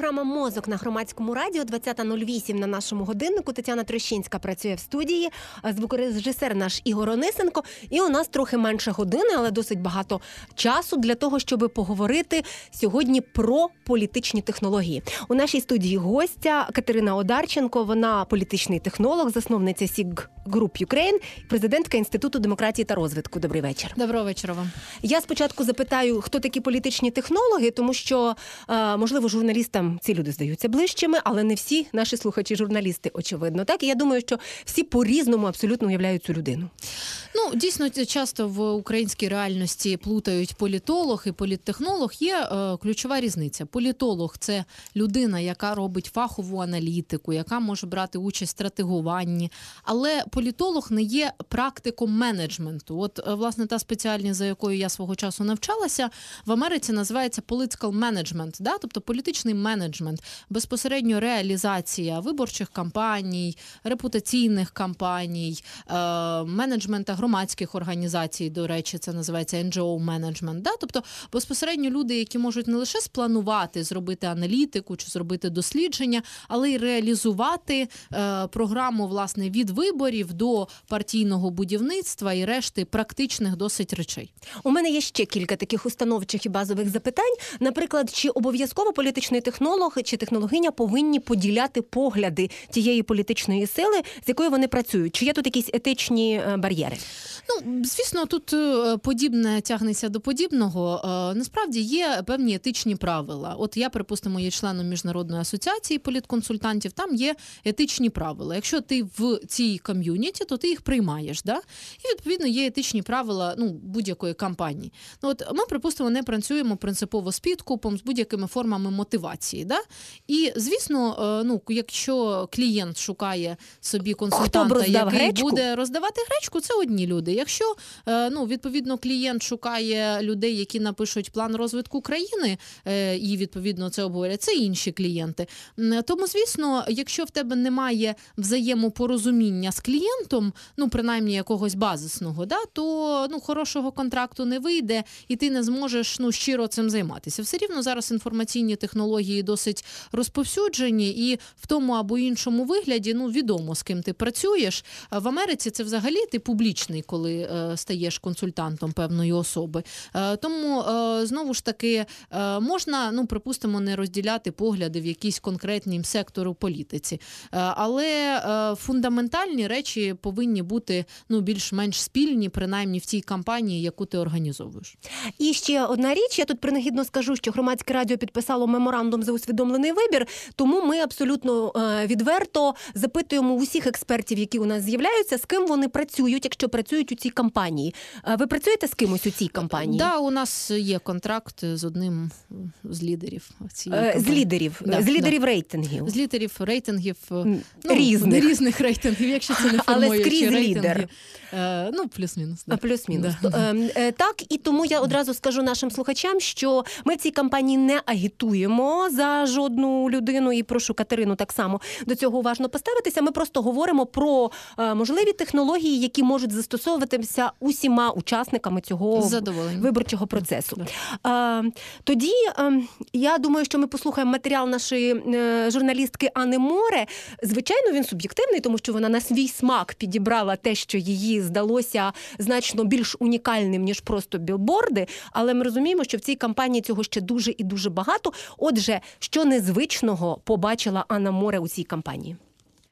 Програма Мозок на громадському радіо 20.08 на нашому годиннику. Тетяна Трещинська працює в студії. Звукорежисер наш Ігор Онисенко. І у нас трохи менше години, але досить багато часу для того, щоб поговорити сьогодні про політичні технології. У нашій студії гостя Катерина Одарченко. Вона політичний технолог, засновниця SIC Group Ukraine, президентка інституту демократії та розвитку. Добрий вечір. Доброго вечора вам. Я спочатку запитаю, хто такі політичні технологи, тому що е, можливо журналістам ці люди здаються ближчими, але не всі наші слухачі, журналісти, очевидно. Так і я думаю, що всі по різному абсолютно уявляють цю людину. Ну дійсно часто в українській реальності плутають політолог і політтехнолог. Є е, ключова різниця. Політолог це людина, яка робить фахову аналітику, яка може брати участь в стратегуванні. Але політолог не є практиком менеджменту. От е, власне та спеціальність, за якою я свого часу навчалася, в Америці називається political management, да? тобто політичний менеджмент, безпосередньо реалізація виборчих кампаній, репутаційних кампаній, е, менеджмента громадських організацій. До речі, це називається NGO менеджмент. Да? Тобто безпосередньо люди, які можуть не лише спланувати, зробити аналітику чи зробити дослідження, але й реалізувати е, програму власне від виборів до партійного будівництва і решти практичних досить речей. У мене є ще кілька таких установчих і базових запитань. Наприклад, чи обов'язково політичний технолог чи технологиня повинні поділяти погляди тієї політичної сили, з якою вони працюють? Чи є тут якісь етичні е, бар'єри? Ну, звісно, тут е, подібне тягнеться до подібного. Е, насправді є певні етичні правила. От я, припустимо, є членом міжнародної асоціації політконсультантів. Там є етичні правила. Якщо ти в цій ком'юніті, то ти їх приймаєш. Да? І відповідно є етичні правила ну, будь-якої кампанії. Ну, от Ми, припустимо, не працюємо принципово з підкупом, з будь-якими формами мотивації. Да? І звісно, е, ну, якщо клієнт шукає собі консультанта, який гречку? буде роздавати гречку, це одні люди. Якщо ну відповідно клієнт шукає людей, які напишуть план розвитку країни, і відповідно це обговорять, це інші клієнти. Тому, звісно, якщо в тебе немає взаємопорозуміння з клієнтом, ну принаймні якогось базисного, да, то ну хорошого контракту не вийде, і ти не зможеш ну щиро цим займатися. Все рівно зараз інформаційні технології досить розповсюджені, і в тому або іншому вигляді ну відомо з ким ти працюєш. В Америці це взагалі ти публічний, коли е, стаєш консультантом певної особи. Е, тому е, знову ж таки можна, ну припустимо, не розділяти погляди в якійсь конкретній сектору політиці, але фундаментальні речі повинні бути ну більш-менш спільні, принаймні в тій кампанії, яку ти організовуєш. І ще одна річ, я тут принагідно скажу, що громадське радіо підписало меморандум за усвідомлений вибір, тому ми абсолютно відверто запитуємо усіх експертів, які у нас з'являються, з ким вони працюють, якщо працюють у цій кампанії. Ви працюєте з кимось у цій кампанії? Да, у нас є контракт з одним з лідерів цієї з лідерів, Да, з лідерів да. рейтингів. З лідерів рейтингів ну, різних. різних рейтингів, якщо це не Але скрізь рейтинги. лідер. Е, ну, плюс-мінус. Да. Плюс-мінус. Да. Е, е, Так, і тому я одразу скажу нашим слухачам, що ми в цій кампанії не агітуємо за жодну людину, і прошу Катерину так само до цього уважно поставитися. Ми просто говоримо про е, можливі технології, які можуть застосовуватися усіма учасниками цього виборчого процесу. Е, Тоді е, я думаю, що ми послухаємо матеріал нашої журналістки Ани Море. Звичайно, він суб'єктивний, тому що вона на свій смак підібрала те, що її здалося значно більш унікальним ніж просто білборди. Але ми розуміємо, що в цій кампанії цього ще дуже і дуже багато. Отже, що незвичного побачила Анна Море у цій кампанії?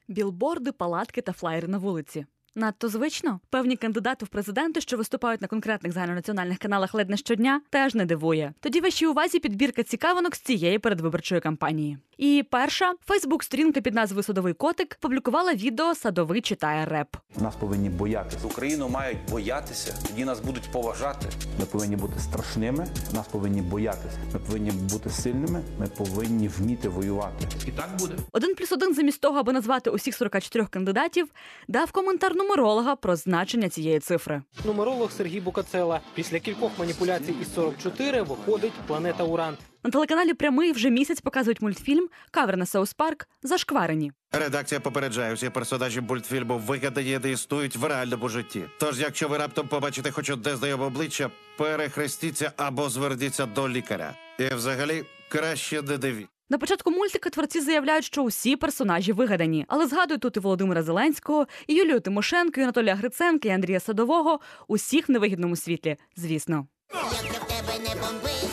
Білборди, палатки та флаєри на вулиці. Надто звично, певні кандидати в президенти, що виступають на конкретних загальнонаціональних каналах ледь не щодня, теж не дивує. Тоді вашій увазі підбірка цікавинок з цієї передвиборчої кампанії. І перша Фейсбук-сторінка під назвою Садовий котик публікувала відео Садовий читає реп. Нас повинні боятися. Україну мають боятися, тоді нас будуть поважати. Ми повинні бути страшними. Нас повинні боятися. Ми повинні бути сильними. Ми повинні вміти воювати. І так буде. Один плюс один замість того, аби назвати усіх 44 кандидатів, дав коментар нумеролога про значення цієї цифри. Нумеролог Сергій Букацела. Після кількох маніпуляцій із 44 виходить планета Уран. На телеканалі Прямий вже місяць показують мультфільм Кавер на Саус Парк Зашкварені. Редакція попереджає, усі персонажі мультфільму вигадані не існують в реальному житті. Тож, якщо ви раптом побачите хоч одне знайоме обличчя, перехрестіться або зверніться до лікаря. І взагалі краще не дивіть. На початку мультика творці заявляють, що усі персонажі вигадані, але згадують тут і Володимира Зеленського, і Юлію Тимошенко, і Анатолія Гриценка, і Андрія Садового. Усіх в невигідному світлі, звісно.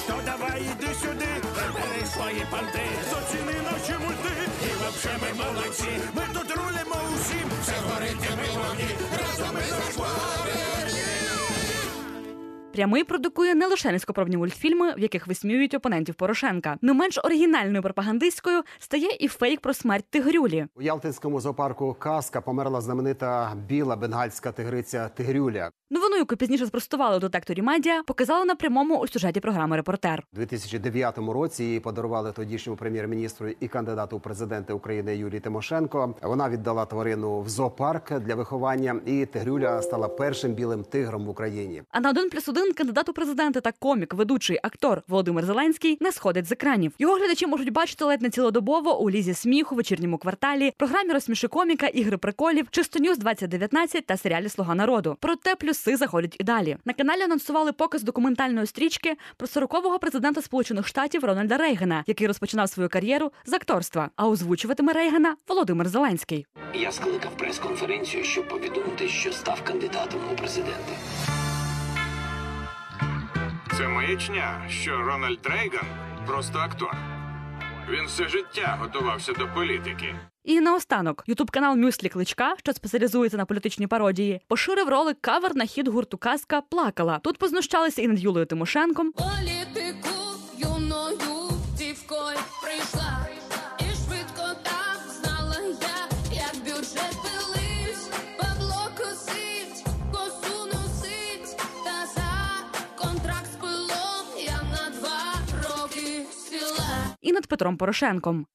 То давай іди сюди, прибери свої понти, зоціни наші мульти, і вообще ми молодці, ми тут рулимо усім, Прямий продукує не лише низькопробні мультфільми, в яких висміюють опонентів Порошенка. Не менш оригінальною пропагандистською стає і фейк про смерть тигрюлі. У Ялтинському зоопарку Казка померла знаменита біла бенгальська тигриця Тигрюля. Новину, яку пізніше спростували у детекторі медіа, показали на прямому у сюжеті програми Репортер. У 2009 році її подарували тодішньому прем'єр-міністру і кандидату у президенти України Юлії Тимошенко. Вона віддала тварину в зоопарк для виховання, і Тигрюля стала першим білим тигром в Україні. А на один плюс один кандидат у президенти та комік, ведучий актор Володимир Зеленський не сходить з екранів. Його глядачі можуть бачити ледь не цілодобово у лізі сміху, вечірньому кварталі, програмі розсміши коміка, ігри приколів, чисто ньюз 2019 та серіалі Слуга народу. Проте плюси заходять і далі. На каналі анонсували показ документальної стрічки про 40-го президента Сполучених Штатів Рональда Рейгана, який розпочинав свою кар'єру з акторства. А озвучуватиме Рейгана Володимир Зеленський. Я скликав прес-конференцію, щоб повідомити, що став кандидатом у президенти. Це маячня, що Рональд Рейган просто актор. Він все життя готувався до політики. І наостанок ютуб канал Мюслі Кличка, що спеціалізується на політичній пародії, поширив ролик кавер на хід гурту Казка Плакала. Тут познущалися і над Юлею Тимошенком, Політику юною і над Петром Порошенком.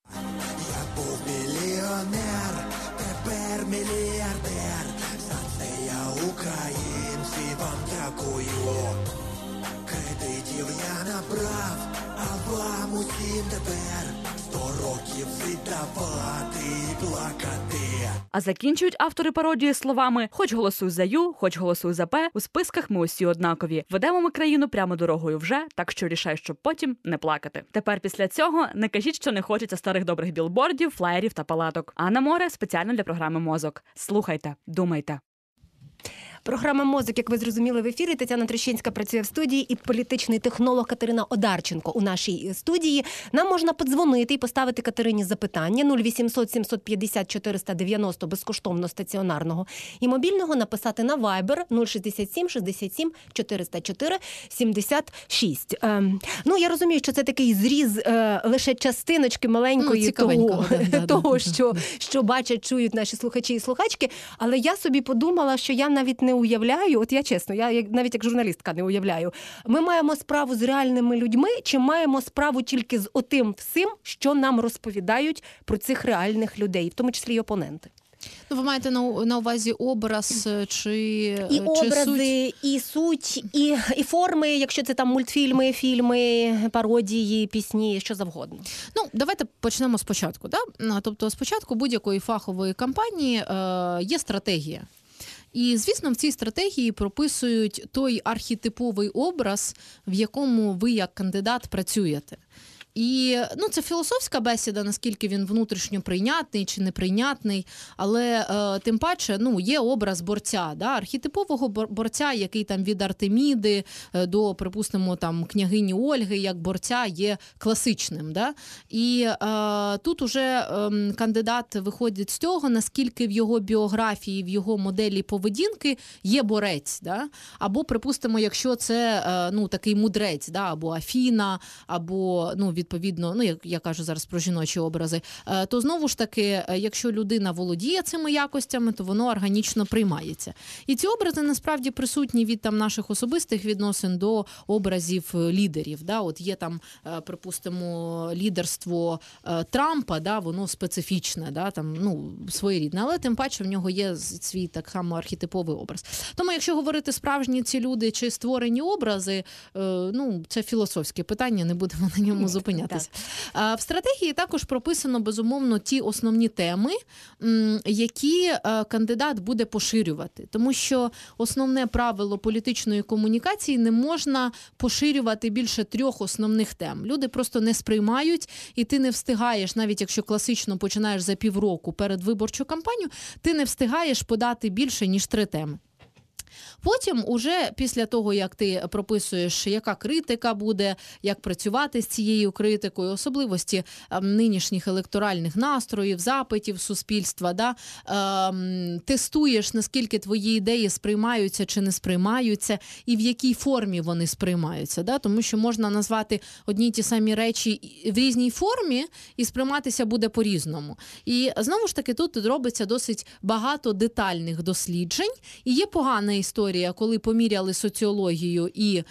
А закінчують автори пародії словами: хоч голосуй за Ю, хоч голосуй за П. У списках ми усі однакові. Ведемо ми країну прямо дорогою вже, так що рішай, щоб потім не плакати. Тепер після цього не кажіть, що не хочеться старих добрих білбордів, флаєрів та палаток. А на море спеціально для програми мозок. Слухайте, думайте. Програма мозок, як ви зрозуміли в ефірі. Тетяна Трещинська працює в студії, і політичний технолог Катерина Одарченко у нашій студії. Нам можна подзвонити і поставити Катерині запитання 0800 750 490 безкоштовно стаціонарного і мобільного написати на Viber 067 67 404 76. Ем, ну я розумію, що це такий зріз е, лише частиночки маленької Ну, того, да, да, да. того що, що бачать, чують наші слухачі і слухачки. Але я собі подумала, що я навіть не уявляю, от я чесно, я як- навіть як журналістка не уявляю. Ми маємо справу з реальними людьми, чи маємо справу тільки з отим всім, що нам розповідають про цих реальних людей, в тому числі й опоненти. Ну, ви маєте на, на увазі образ е, чи, І чи образи, суть? і суть, і, і форми, якщо це там мультфільми, фільми, пародії, пісні, що завгодно. Ну, давайте почнемо спочатку. Да? Тобто, спочатку будь-якої фахової кампанії е, є стратегія. І, звісно, в цій стратегії прописують той архетиповий образ, в якому ви як кандидат працюєте. І ну, це філософська бесіда, наскільки він внутрішньо прийнятний чи неприйнятний, але е, тим паче ну, є образ борця, да? архетипового борця, який там від Артеміди е, до, припустимо, там княгині Ольги, як борця, є класичним. Да? І е, тут уже е, кандидат виходить з цього, наскільки в його біографії, в його моделі поведінки є борець. Да? Або, припустимо, якщо це е, ну, такий мудрець, да? або Афіна, або ну, відповідно, ну як я кажу зараз про жіночі образи, е, то знову ж таки, е, якщо людина володіє цими якостями, то воно органічно приймається. І ці образи насправді присутні від там наших особистих відносин до образів е, лідерів. Да? От є там, припустимо, лідерство Трампа, да, воно специфічне, да, там, ну, своєрідне, але тим паче в нього є свій так само архетиповий образ. Тому, якщо говорити справжні ці люди чи створені образи, ну це філософське питання, не будемо на ньому зупинятися. А В стратегії також прописано безумовно ті основні теми, які е, кандидат буде поширювати, тому що основне правило політичної комунікації не можна поширювати більше трьох основних тем. Люди просто не сприймають, і ти не встигаєш, навіть якщо класично починаєш за півроку перед виборчу кампанію, ти не встигаєш подати більше ніж три теми. Потім, уже після того, як ти прописуєш, яка критика буде, як працювати з цією критикою, особливості ем, нинішніх електоральних настроїв, запитів суспільства, да, ем, тестуєш, наскільки твої ідеї сприймаються чи не сприймаються, і в якій формі вони сприймаються. Да? Тому що можна назвати одні й ті самі речі в різній формі, і сприйматися буде по-різному. І знову ж таки, тут робиться досить багато детальних досліджень, і є погана історія, коли поміряли соціологію і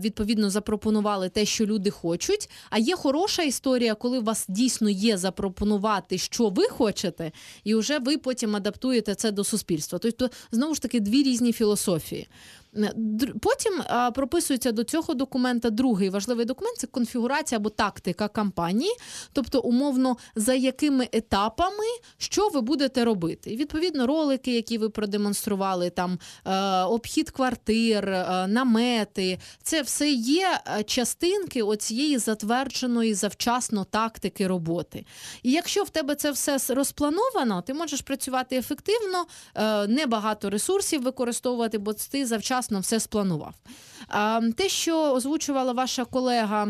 відповідно запропонували те, що люди хочуть. А є хороша історія, коли у вас дійсно є запропонувати, що ви хочете, і вже ви потім адаптуєте це до суспільства. Тобто, знову ж таки, дві різні філософії. Др- Потім а, прописується до цього документа другий важливий документ це конфігурація або тактика кампанії, тобто умовно за якими етапами що ви будете робити. І відповідно ролики, які ви продемонстрували, там е, обхід квартир, е, намети, це все є е, частинки оцієї затвердженої завчасно тактики роботи. І якщо в тебе це все розплановано, ти можеш працювати ефективно, е, небагато ресурсів використовувати, бо ти завчасно все спланував. Те, що озвучувала ваша колега.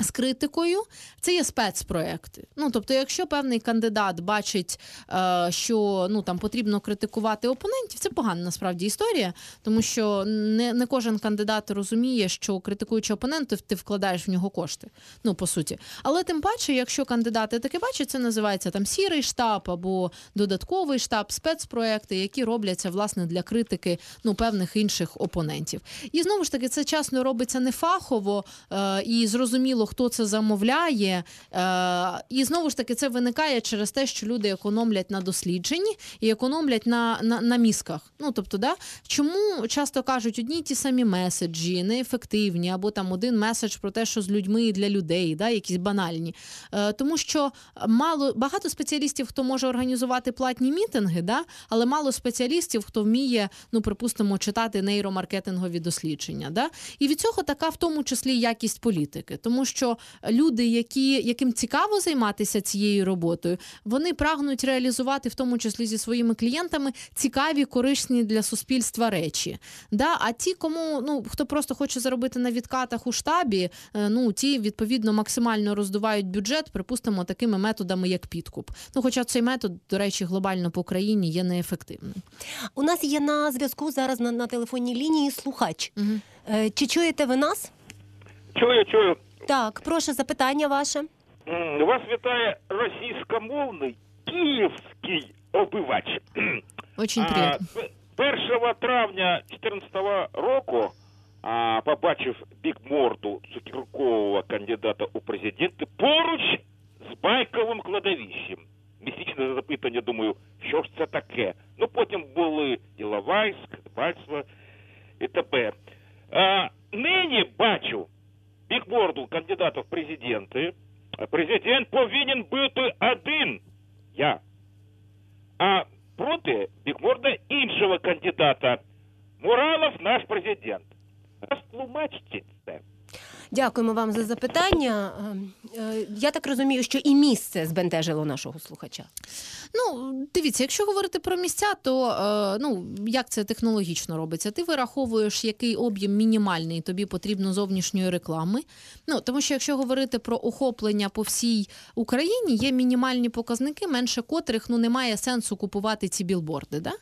З критикою це є спецпроекти. Ну тобто, якщо певний кандидат бачить, е, що ну там потрібно критикувати опонентів, це погана насправді історія, тому що не, не кожен кандидат розуміє, що критикуючи опонента, ти вкладаєш в нього кошти. Ну по суті. Але тим паче, якщо кандидати таке бачать, це називається там сірий штаб або додатковий штаб, спецпроекти, які робляться власне для критики ну певних інших опонентів. І знову ж таки, це часто робиться не фахово е, і зрозуміло, хто це замовляє. Е, і знову ж таки, це виникає через те, що люди економлять на дослідженні і економлять на, на, на мізках. Ну тобто, да, чому часто кажуть одні ті самі меседжі, неефективні, або там один меседж про те, що з людьми і для людей, да, якісь банальні. Е, тому що мало багато спеціалістів, хто може організувати платні мітинги, да, але мало спеціалістів, хто вміє, ну припустимо, читати нейромаркетингові дослідження. Да? І від цього така в тому числі якість політики, тому що люди, які, яким цікаво займатися цією роботою, вони прагнуть реалізувати в тому числі зі своїми клієнтами цікаві, корисні для суспільства речі. Да? А ті, кому ну хто просто хоче заробити на відкатах у штабі, е, ну ті відповідно максимально роздувають бюджет, припустимо, такими методами, як підкуп. Ну, хоча цей метод, до речі, глобально по країні є неефективним. У нас є на зв'язку зараз на, на телефонній лінії слухач. Е, Чи чуєте ви нас? Чую, чую. Так, прошу запитання ваше. Вас вітає російськомовний київський обивач. Очень приємно. 1 травня 2014 року, а, побачив бікморду цукеркового кандидата у президенти поруч з байковим кладовищем. Місячне запитання, думаю, що ж це таке? Ну, потім були Іловайськ, Бальство і т.п. Нині бачу бікборду кандидата в президенти. Президент повинен бути один. Я. А проти бікборда іншого кандидата. Муралов наш президент. Розтлумачте це. Дякуємо вам за запитання. Е, е, Я так розумію, що і місце збентежило нашого слухача. Ну, дивіться, якщо говорити про місця, то е, ну як це технологічно робиться? Ти вираховуєш, який об'єм мінімальний тобі потрібно зовнішньої реклами. Ну тому що якщо говорити про охоплення по всій Україні, є мінімальні показники, менше котрих ну немає сенсу купувати ці білборди. Да?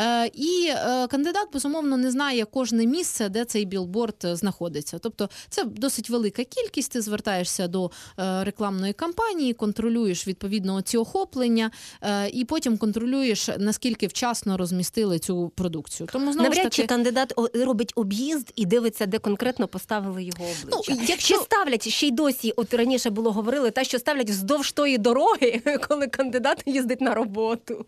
Е, і кандидат безумовно не знає кожне місце, де цей білборд знаходиться. Тобто це досить велика кількість. Ти звертаєшся до е, рекламної кампанії, контролюєш відповідно ці охоплення, е, і потім контролюєш наскільки вчасно розмістили цю продукцію. Тому знову ж Навряд таки чи кандидат робить об'їзд і дивиться, де конкретно поставили його обличчя. Ну, якщо- Чи ставлять ще й досі, от раніше було говорили, та що ставлять вздовж тої дороги, коли кандидат їздить на роботу.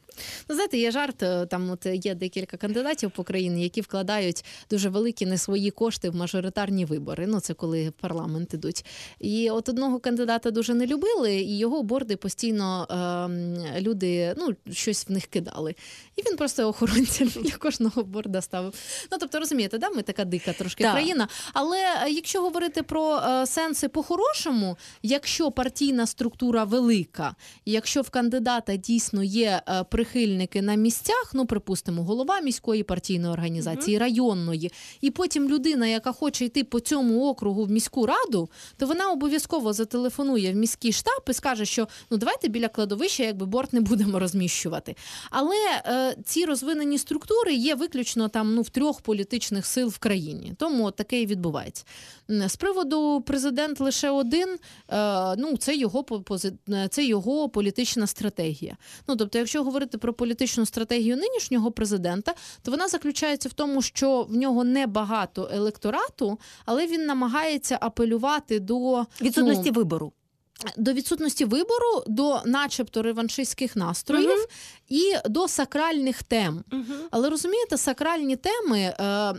Ну, знаєте, є жарт. е, Там от є декілька кандидатів по країні, які вкладають дуже великі не свої кошти в мажоритарні вибори. Ну це коли в парламент ідуть. І от одного кандидата дуже не любили, і його борди постійно ем, люди ну щось в них кидали. І він просто охоронця для кожного борда ставив. Ну тобто, розумієте, да, ми така дика трошки Так. країна. Але е, якщо говорити про е, сенси по-хорошому, якщо партійна структура велика, якщо в кандидата дійсно є е, прихильники на місцях, ну припустимо, голова міської партійної організації, районної, і потім людина, яка хоче йти по цьому округу міську раду, то вона обов'язково зателефонує в міський штаб і скаже, що ну давайте біля кладовища, якби борт не будемо розміщувати. Але е, ці розвинені структури є виключно там ну в трьох політичних сил в країні. Тому от таке і відбувається. З приводу президент лише один, е, ну це його це його політична стратегія. Ну тобто, якщо говорити про політичну стратегію нинішнього президента, то вона заключається в тому, що в нього небагато електорату, але він намагається апелювати до Відсутності ну, вибору. До відсутності вибору, до, начебто, реваншистських настроїв і до сакральних тем. Але розумієте, сакральні теми е,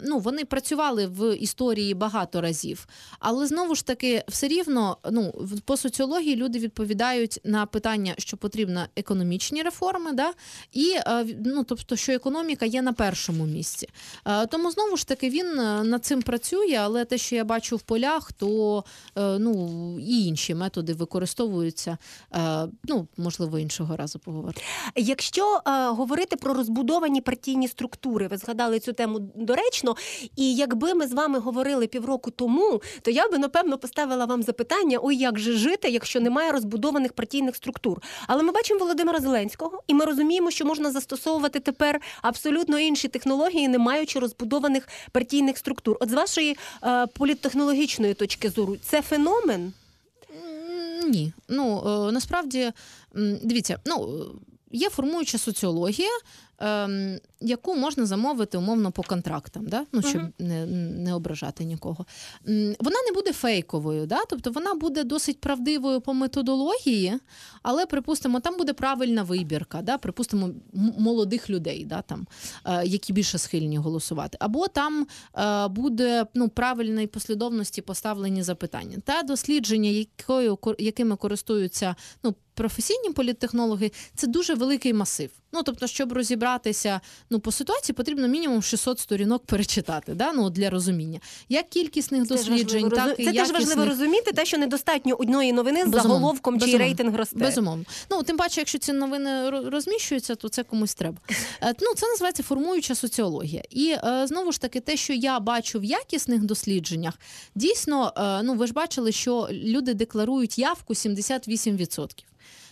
ну вони працювали в історії багато разів. Але знову ж таки, все рівно, ну по соціології люди відповідають на питання, що потрібно економічні реформи, да і е, ну тобто, що економіка є на першому місці. Е, Тому знову ж таки він е, над цим працює, але те, що я бачу в полях, то е, ну і інші методи використовуються. Е, Ну можливо, іншого разу поговоримо. Якщо е, говорити про розбудовані партійні структури, ви згадали цю тему доречно. І якби ми з вами говорили півроку тому, то я би напевно поставила вам запитання: ой, як же жити, якщо немає розбудованих партійних структур. Але ми бачимо Володимира Зеленського, і ми розуміємо, що можна застосовувати тепер абсолютно інші технології, не маючи розбудованих партійних структур. От з вашої е, політтехнологічної точки зору, це феномен. Ні. Ну е, насправді дивіться, ну є формуюча соціологія, ем, яку можна замовити умовно по контрактам, да? ну, щоб не, не ображати нікого. Вона не буде фейковою, да? тобто вона буде досить правдивою по методології, але припустимо, там буде правильна вибірка, да? припустимо, м- молодих людей, да? там, е, які більше схильні голосувати. Або там е, буде ну, правильної послідовності поставлені запитання. Та дослідження, якою, якими користуються ну, професійні політтехнологи, це дуже великий масив. Ну, тобто, щоб розібратися ну, по ситуації, потрібно мінімум 600 сторінок перечитати да? ну, для розуміння. Як кількісних Це досліджень, так і Це теж важливо розуміти, те, що недостатньо одної новини з заголовком, безумовно, рейтинг росте. Безумовно. Ну, тим паче, якщо ці новини розміщуються, то це комусь треба. Е, Ну, це називається формуюча соціологія. І е, знову ж таки, те, що я бачу в якісних дослідженнях, дійсно, е, ну ви ж бачили, що люди декларують явку 78%.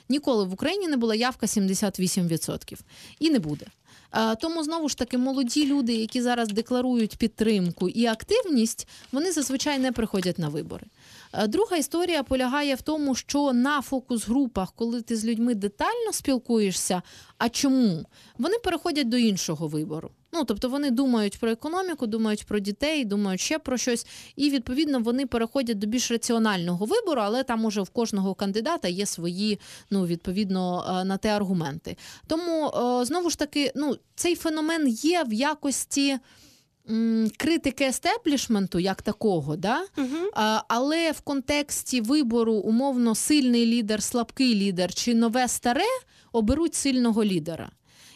Ніколи в Україні не була явка 78%. І не буде. Е, Тому знову ж таки молоді люди, які зараз декларують підтримку і активність, вони зазвичай не приходять на вибори. Е, Друга історія полягає в тому, що на фокус-групах, коли ти з людьми детально спілкуєшся, а чому? Вони переходять до іншого вибору. Ну, тобто вони думають про економіку, думають про дітей, думають ще про щось, і відповідно вони переходять до більш раціонального вибору, але там уже в кожного кандидата є свої, ну відповідно е, на те аргументи. Тому е, знову ж таки, ну цей феномен є в якості. Критики естеблішменту як такого, да? А, але в контексті вибору умовно сильний лідер, слабкий лідер чи нове старе оберуть сильного лідера.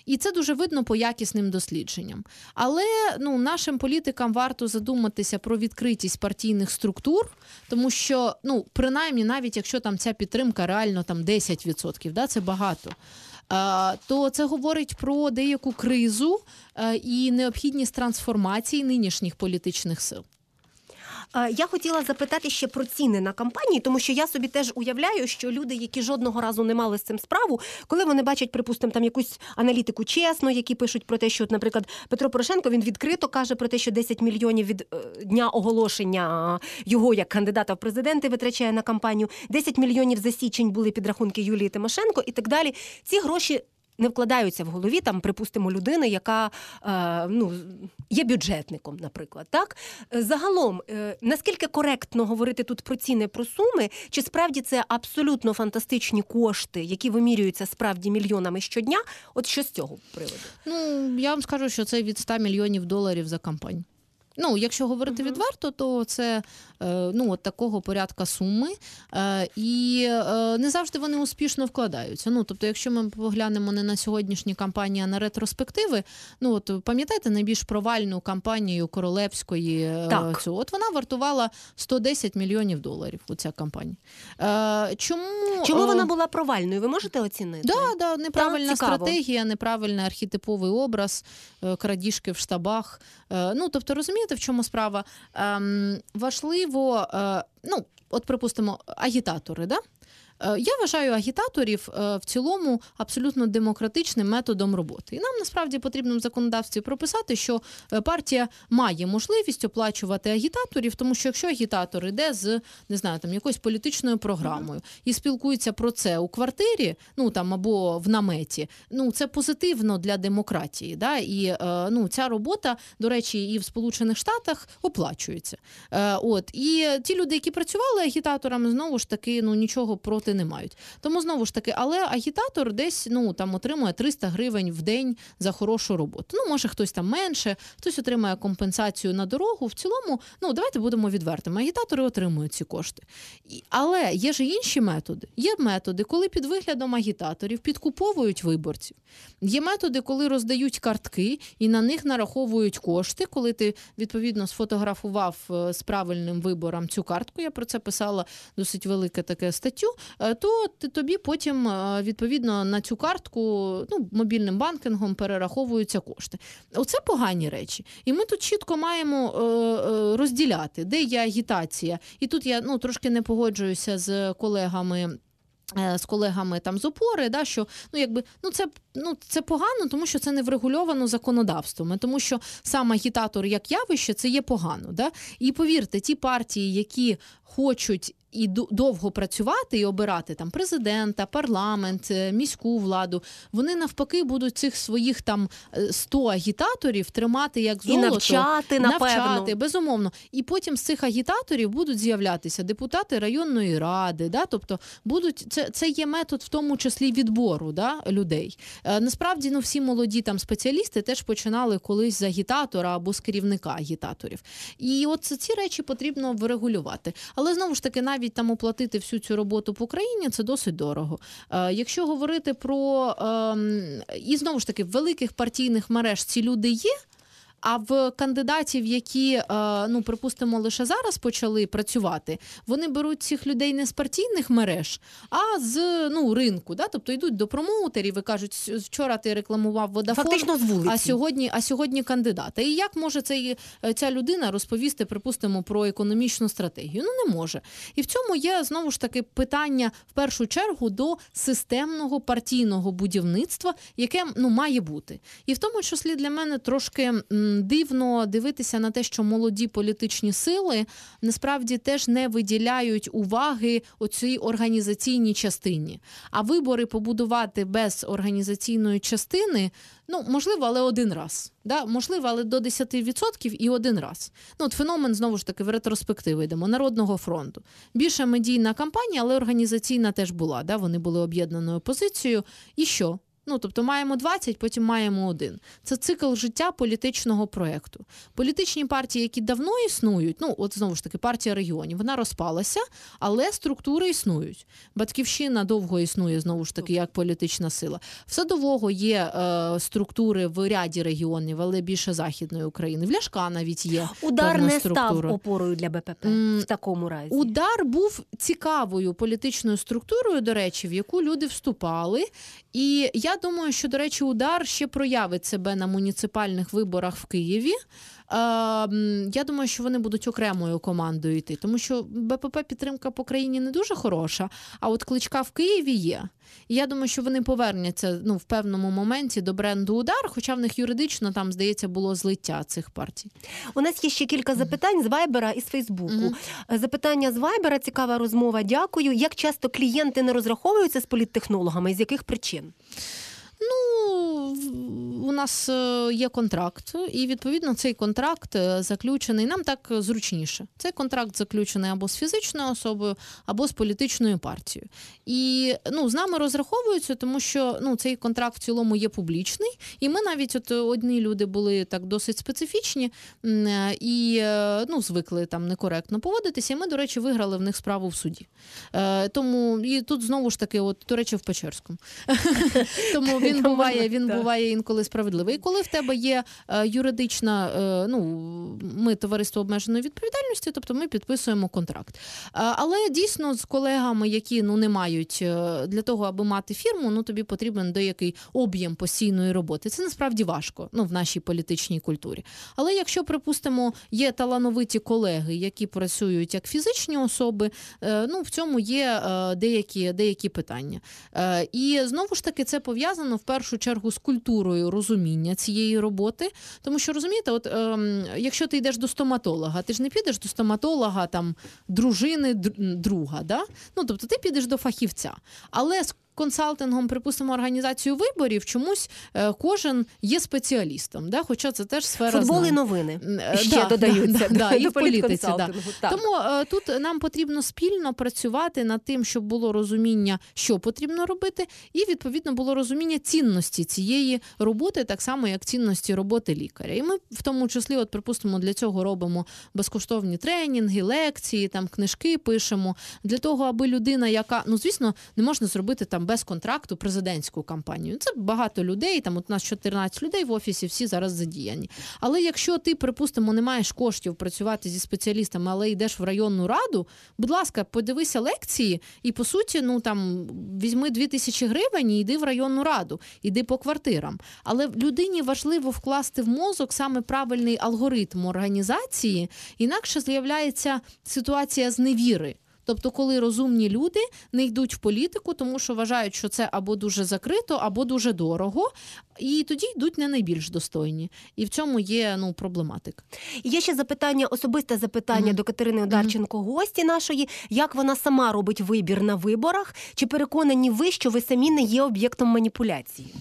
І це дуже видно по якісним дослідженням. Але ну, нашим політикам варто задуматися про відкритість партійних структур, тому що, ну, принаймні, навіть якщо там ця підтримка реально там 10%, да, це багато. То це говорить про деяку кризу е, і необхідність трансформації нинішніх політичних сил. Я хотіла запитати ще про ціни на кампанії, тому що я собі теж уявляю, що люди, які жодного разу не мали з цим справу, коли вони бачать, припустимо, там якусь аналітику чесно, які пишуть про те, що, наприклад, Петро Порошенко він відкрито каже про те, що 10 мільйонів від е, дня оголошення його як кандидата в президенти витрачає на кампанію, 10 мільйонів за січень були підрахунки Юлії Тимошенко і так далі. Ці гроші. Не вкладаються в голові, там, припустимо, людини, яка е, ну, є бюджетником, наприклад. Так? Загалом, е, наскільки коректно говорити тут про ціни, про суми, чи справді це абсолютно фантастичні кошти, які вимірюються справді мільйонами щодня? От що з цього приводу? Ну, я вам скажу, що це від 100 мільйонів доларів за кампанію. Ну, якщо говорити відверто, то це е, ну, от такого порядка суми, е, і е, не завжди вони успішно вкладаються. Ну, тобто, якщо ми поглянемо не на сьогоднішні кампанії, а на ретроспективи, ну от пам'ятаєте найбільш провальну кампанію Королевської Так. цю, от вона вартувала 110 мільйонів доларів. Оця кампанія. Е, чому Чому вона була провальною? Ви можете оцінити? Да, да, неправильна цікаво. стратегія, неправильний архетиповий образ, крадіжки в штабах. Ну, тобто, розумієте, в чому справа? Ем, важливо, е, ну, от припустимо, агітатори, да? Е, Я вважаю агітаторів е, в цілому абсолютно демократичним методом роботи. І нам насправді потрібно в законодавстві прописати, що е, партія має можливість оплачувати агітаторів, тому що якщо агітатор іде з не знаю, там якоюсь політичною програмою і спілкується про це у квартирі, ну там або в наметі, ну це позитивно для демократії. Да? І ну, ця робота, до речі, і в Сполучених Штатах оплачується. От і ті люди, які працювали агітаторами, знову ж таки, ну нічого проти не мають. Тому знову ж таки, але агітатор десь ну там отримує 300 гривень в день за хорошу роботу. Ну може хтось там менше, хтось отримує компенсацію на дорогу. В цілому, ну давайте будемо відвертими. Агітатори отримують ці кошти. Але є ж інші методи. Є методи, коли під виглядом агітаторів підкуповують виборців. Є методи, коли роздають картки і на них нараховують кошти. Коли ти відповідно сфотографував е, з правильним вибором цю картку, я про це писала досить велике таке статтю. Е, То тобі потім е, відповідно на цю картку ну, мобільним банкінгом перераховуються кошти. Оце погані речі. І ми тут чітко маємо е, розділяти, де є агітація. І тут я ну трошки не погоджуюся з колегами. З колегами там з опори, да, що ну якби ну це ну це погано, тому що це не врегульовано законодавством, тому що сам агітатор як явище це є погано. Да? І повірте, ті партії, які хочуть і довго працювати і обирати там президента, парламент, е, міську владу, вони навпаки будуть цих своїх там е, 100 агітаторів тримати як І золото, навчати, напевно. навчати, безумовно. І потім з цих агітаторів будуть з'являтися депутати районної ради. Да? Тобто будуть це, це є метод в тому числі відбору да, людей. Е, насправді, ну всі молоді там спеціалісти теж починали колись з агітатора або з керівника агітаторів. І от ці речі потрібно врегулювати. Але знову ж таки, навіть там оплатити всю цю роботу по Україні це досить дорого. Е, якщо говорити про ем, і знову ж таки великих партійних мереж ці люди є. А в кандидатів, які е, ну припустимо лише зараз почали працювати, вони беруть цих людей не з партійних мереж, а з ну ринку. Да? Тобто йдуть до промоутерів і кажуть, вчора ти рекламував водафон, Фактично з вулиці. а сьогодні, а сьогодні кандидата. І як може цей, е, ця людина розповісти, припустимо, про економічну стратегію? Ну не може. І в цьому є знову ж таки питання в першу чергу до системного партійного будівництва, яке ну має бути. І в тому числі для мене трошки м, дивно дивитися на те, що молоді політичні сили насправді теж не виділяють уваги оцій організаційній частині. А вибори побудувати без організаційної частини. Ну, можливо, але один раз. Да? Можливо, але до 10% і один раз. Ну, от феномен, знову ж таки, в ретроспективи йдемо, Народного фронту. Більше медійна кампанія, але організаційна теж була. Да? Вони були об'єднаною позицією. І що? Ну, тобто маємо 20, потім маємо один. Це цикл життя політичного проєкту. Політичні партії, які давно існують, ну от знову ж таки, партія регіонів, вона розпалася, але структури існують. Батьківщина довго існує знову ж таки як політична сила. В садового є е, структури в ряді регіонів, але більше західної України. В Ляшка навіть є Удар певна не став опорою для БПП в такому разі. Удар був цікавою політичною структурою, до речі, в яку люди вступали. І я думаю, що, до речі, удар ще проявить себе на муніципальних виборах в Києві. Е, м, Я думаю, що вони будуть окремою командою йти, тому що БПП підтримка по країні не дуже хороша, а от кличка в Києві є. І я думаю, що вони повернуться ну, в певному моменті до бренду удар, хоча в них юридично там, здається, було злиття цих партій. У нас є ще кілька запитань з Вайбера і з Фейсбуку. Запитання з Вайбера, цікава розмова. Дякую. Як часто клієнти не розраховуються з політтехнологами? З яких причин? Ну, у нас е, є контракт, і відповідно цей контракт е, заключений. Нам так зручніше. Цей контракт заключений або з фізичною особою, або з політичною партією. І ну, з нами розраховуються, тому що ну, цей контракт в цілому є публічний. І ми навіть от одні люди були так досить специфічні е, і ну, звикли там некоректно поводитися. І ми, до речі, виграли в них справу в суді. Тому і тут знову ж таки, от, до речі, в Печерському. Тому він буває, він так. Буває інколи справедливий. І коли в тебе є е, юридична, е, ну ми товариство обмеженої відповідальності, тобто ми підписуємо контракт. Е, але дійсно з колегами, які ну не мають для того, аби мати фірму, ну тобі потрібен деякий об'єм постійної роботи. Це насправді важко ну, в нашій політичній культурі. Але якщо, припустимо, є талановиті колеги, які працюють як фізичні особи, ну в цьому є деякі, деякі питання. І знову ж таки, це пов'язано в першу чергу з культурою розуміння цієї роботи. Тому що розумієте, от ем, якщо ти йдеш до стоматолога, ти ж не підеш до стоматолога там дружини друга, да? Ну тобто ти підеш до фахівця. Але з консалтингом, припустимо, організацію виборів, чомусь е, кожен є спеціалістом, да? хоча це теж сфера Футбол і новини Е, ще да, додаються да, да, і в політиці. Да. так. Тому е, тут нам потрібно спільно працювати над тим, щоб було розуміння, що потрібно робити, і відповідно було розуміння цінності цієї роботи, так само як цінності роботи лікаря. І ми в тому числі, от припустимо, для цього робимо безкоштовні тренінги, лекції, там книжки пишемо для того, аби людина, яка ну звісно, не можна зробити там без контракту президентську кампанію. Це багато людей. Там у нас 14 людей в офісі, всі зараз задіяні. Але якщо ти, припустимо, не маєш коштів працювати зі спеціалістами, але йдеш в районну раду, будь ласка, подивися лекції, і по суті, ну там візьми 2 тисячі гривень і йди в районну раду, іди по квартирам. Але людині важливо вкласти в мозок саме правильний алгоритм організації, інакше з'являється ситуація зневіри. Тобто, коли розумні люди не йдуть в політику, тому що вважають, що це або дуже закрито, або дуже дорого, і тоді йдуть не найбільш достойні. І в цьому є ну проблематика. Є ще запитання, особисте запитання до Катерини Одарченко, гості нашої. Як вона сама робить вибір на виборах? Чи переконані ви, що ви самі не є об'єктом маніпуляції?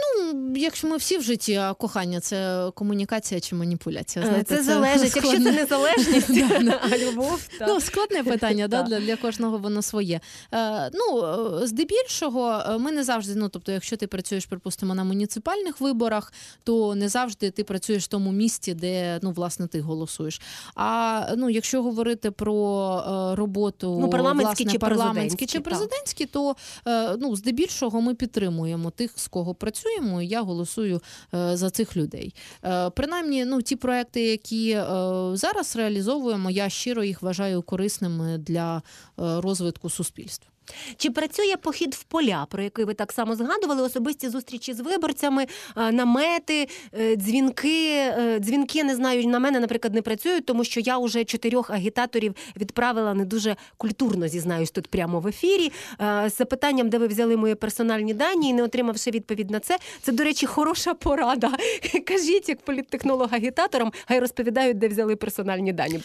Ну, якщо ми всі в житті, а кохання це комунікація чи маніпуляція. Е, Знаєте, це залежить. Якщо це складне- незалежність, а любов, так. Ну, складне питання, да, для, для кожного воно своє. Е, ну, е, здебільшого, е, ми не завжди, ну тобто, якщо ти працюєш, припустимо, на муніципальних виборах, то не завжди ти працюєш в тому місці, де ну, власне, ти голосуєш. А ну, якщо говорити про роботу Ну, парламентські власне, чи парламентські чи президентські, так. то е, ну, здебільшого ми підтримуємо тих, з кого і я голосую е, за цих людей. Е, Принаймні, ну, ті проекти, які е, зараз реалізовуємо, я щиро їх вважаю корисними для розвитку суспільства. Чи працює похід в поля, про який ви так само згадували, особисті зустрічі з виборцями, е, намети, е, дзвінки? Е, Дзвінки не знаю, на мене, наприклад, не працюють, тому що я вже чотирьох агітаторів відправила не дуже культурно, зізнаюсь, тут прямо в ефірі. З запитанням, де ви взяли мої персональні дані, і не отримавши відповідь на це. Це, до речі, хороша порада. Кажіть, як політтехнолог-агітаторам, хай розповідають, де взяли персональні дані.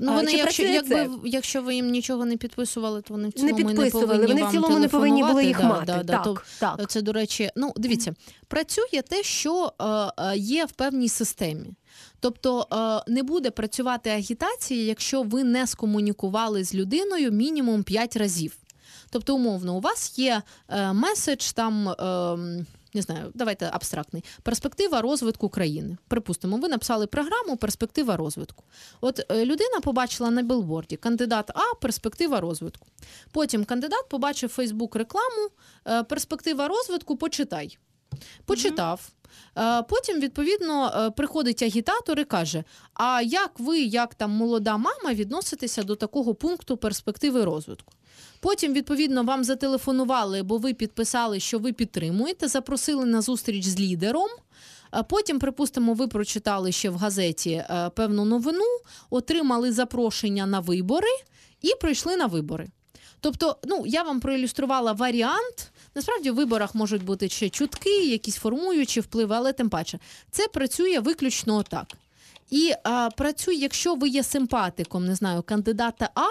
Ну, вони, якщо, якби, якщо ви їм нічого не підписували, то вони в цілому не повинні вони в цілому не повинні були їх Да, мати. да, да. Так, То- так. Це, до речі, ну дивіться, працює те, що е, е, є в певній системі. Тобто е, не буде працювати агітація, якщо ви не скомунікували з людиною мінімум 5 разів. Тобто, умовно, у вас є е, меседж там. Не знаю, давайте абстрактний. Перспектива розвитку країни. Припустимо, ви написали програму Перспектива розвитку. От е, людина побачила на білборді кандидат А, перспектива розвитку. Потім кандидат побачив Фейсбук рекламу, е, перспектива розвитку, почитай. Почитав. Е, Потім, відповідно, приходить агітатор і каже: А як ви, як там молода мама, відноситеся до такого пункту перспективи розвитку? Потім, відповідно, вам зателефонували, бо ви підписали, що ви підтримуєте, запросили на зустріч з лідером. Потім, припустимо, ви прочитали ще в газеті е, певну новину, отримали запрошення на вибори і прийшли на вибори. Тобто, ну я вам проілюструвала варіант. Насправді в виборах можуть бути ще чутки, якісь формуючі впливи, але тим паче це працює виключно так. І а, працює, якщо ви є симпатиком, не знаю, кандидата А.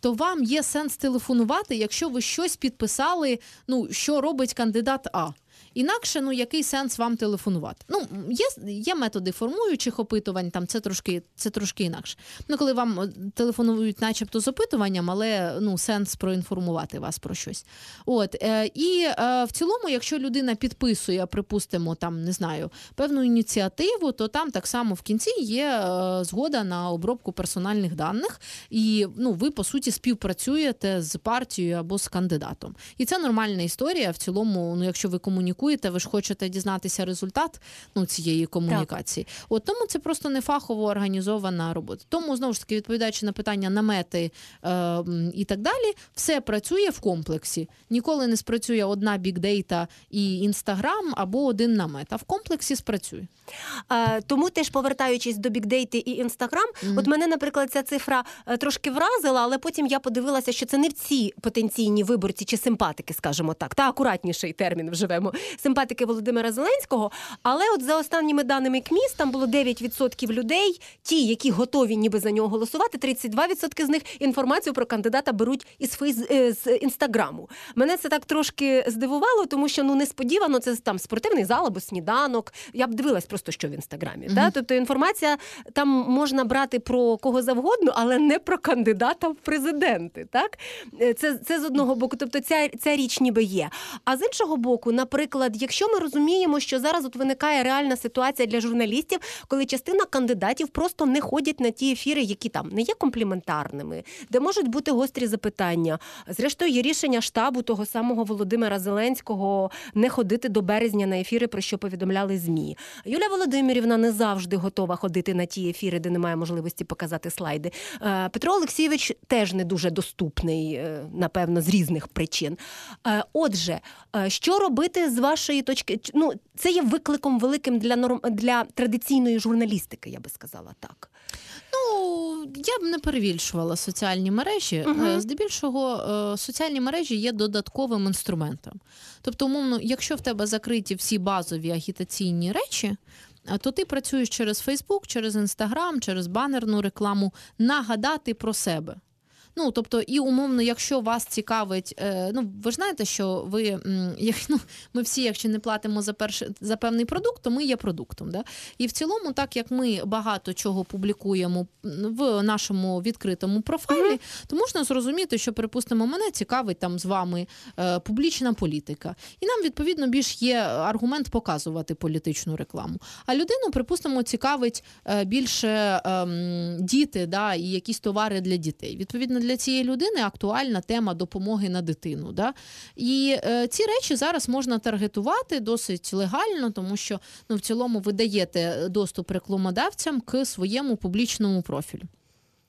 То вам є сенс телефонувати, якщо ви щось підписали, ну що робить кандидат А. Інакше, ну який сенс вам телефонувати? Ну, є, є методи формуючих опитувань, там це трошки, це трошки інакше. Ну, коли вам е, телефонують, начебто, з опитуванням, але ну, сенс проінформувати вас про щось. От, е, і е, в цілому, якщо людина підписує, припустимо, там не знаю, певну ініціативу, то там так само в кінці є згода на обробку персональних даних, і ну, ви по суті співпрацюєте з партією або з кандидатом. І це нормальна історія. В цілому, ну якщо ви комунікуєте, ви ж хочете дізнатися результат ну, цієї комунікації. От тому це просто не фахово організована робота. Тому знову ж таки, відповідаючи на питання намети е, і так далі, все працює в комплексі. Ніколи не спрацює одна бікдейта і інстаграм або один намет. А в комплексі спрацює. Е, Тому теж повертаючись до бікдейти і інстаграм, Мгм. от мене, наприклад, ця цифра е, трошки вразила, але потім я подивилася, що це не в ці потенційні виборці чи симпатики, скажімо так, та акуратніший термін вживемо. Симпатики Володимира Зеленського. Але от за останніми даними КМІС, там було 9% людей, ті, які готові ніби за нього голосувати, 32% з них інформацію про кандидата беруть із фейс е, з інстаграму. Мене це так трошки здивувало, тому що ну несподівано це там спортивний зал або сніданок. Я б дивилась просто, що в інстаграмі. Мгм. Та? Тобто інформація там можна брати про кого завгодно, але не про кандидата в президенти. Так? Е, Це, це з одного боку, тобто ця, ця річ ніби є. А з іншого боку, наприклад, якщо ми розуміємо, що зараз от виникає реальна ситуація для журналістів, коли частина кандидатів просто не ходять на ті ефіри, які там не є компліментарними, де можуть бути гострі запитання. Зрештою, є рішення штабу того самого Володимира Зеленського не ходити до березня на ефіри, про що повідомляли змі. Юля Володимирівна не завжди готова ходити на ті ефіри, де немає можливості показати слайди. Е, Петро Олексійович теж не дуже доступний, е, напевно, з різних причин. Е, Отже, що робити з вашої точки? Ну, це є викликом великим для норм для традиційної журналістики, я би сказала так. Ну, я б не перевільшувала соціальні мережі. Е, Здебільшого е, соціальні мережі є додатковим інструментом. Тобто, умовно, якщо в тебе закриті всі базові агітаційні речі, е, то ти працюєш через Фейсбук, через Інстаграм, через банерну рекламу, нагадати про себе. Ну, тобто, і умовно, якщо вас цікавить, е, ну ви ж знаєте, що ви м, як, ну, ми всі, якщо не платимо за перший за певний продукт, то ми є продуктом. Да? І в цілому, так як ми багато чого публікуємо в нашому відкритому профайлі, то можна зрозуміти, що припустимо, мене цікавить там з вами е, публічна політика, і нам відповідно більш є аргумент показувати політичну рекламу. А людину, припустимо, цікавить е, більше ем, діти, да, і якісь товари для дітей. Відповідно, для цієї людини актуальна тема допомоги на дитину. Да? І е, ці речі зараз можна таргетувати досить легально, тому що ну, в цілому ви даєте доступ рекламодавцям к своєму публічному профілю.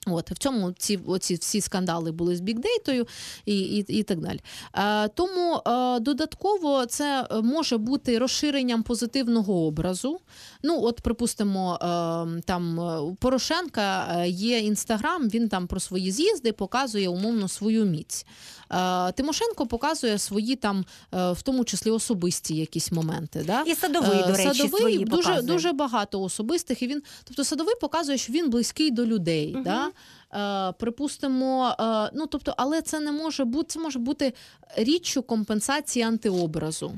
От в цьому ці оці всі скандали були з бікдейтою і, і, і так далі. Е, тому е, додатково це може бути розширенням позитивного образу. Ну, от, припустимо, е, там е, у Порошенка е, є інстаграм, він там про свої з'їзди показує умовно свою міць. Е, Тимошенко показує свої там, е, в тому числі особисті якісь моменти. Да? І Садовий, до речі, Садовий свої дуже, показує. дуже багато особистих, і він, тобто садовий показує, що він близький до людей. Мгм. Е, припустимо, е, ну тобто, але це не може бути, це може бути річчю компенсації антиобразу.